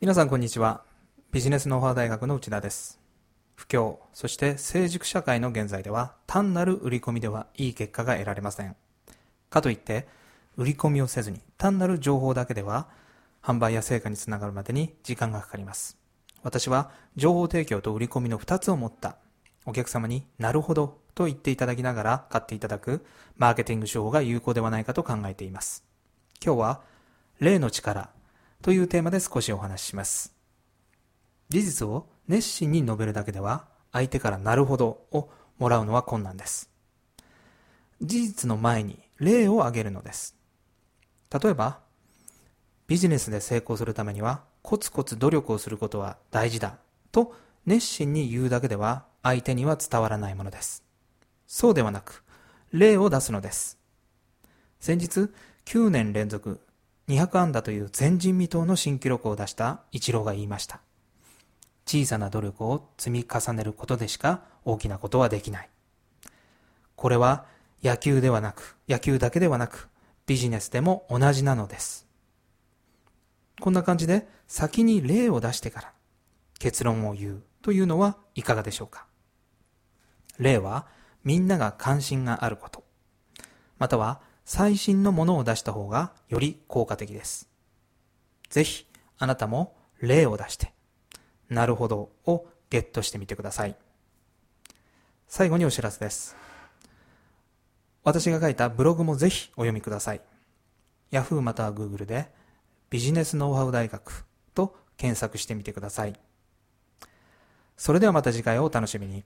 皆さんこんにちは。ビジネスノウハウ大学の内田です。不況、そして成熟社会の現在では単なる売り込みではいい結果が得られません。かといって、売り込みをせずに単なる情報だけでは販売や成果につながるまでに時間がかかります。私は情報提供と売り込みの2つを持ったお客様になるほどと言っていただきながら買っていただくマーケティング手法が有効ではないかと考えています。今日は例の力というテーマで少しお話しします。事実を熱心に述べるだけでは相手からなるほどをもらうのは困難です。事実の前に例を挙げるのです。例えば、ビジネスで成功するためにはコツコツ努力をすることは大事だと熱心に言うだけでは相手には伝わらないものです。そうではなく、例を出すのです。先日、9年連続200安打という前人未到の新記録を出したイチローが言いました。小さな努力を積み重ねることでしか大きなことはできない。これは野球ではなく、野球だけではなく、ビジネスでも同じなのです。こんな感じで先に例を出してから結論を言うというのはいかがでしょうか。例はみんなが関心があること、または最新のものを出した方がより効果的です。ぜひ、あなたも例を出して、なるほどをゲットしてみてください。最後にお知らせです。私が書いたブログもぜひお読みください。Yahoo または Google でビジネスノウハウ大学と検索してみてください。それではまた次回をお楽しみに。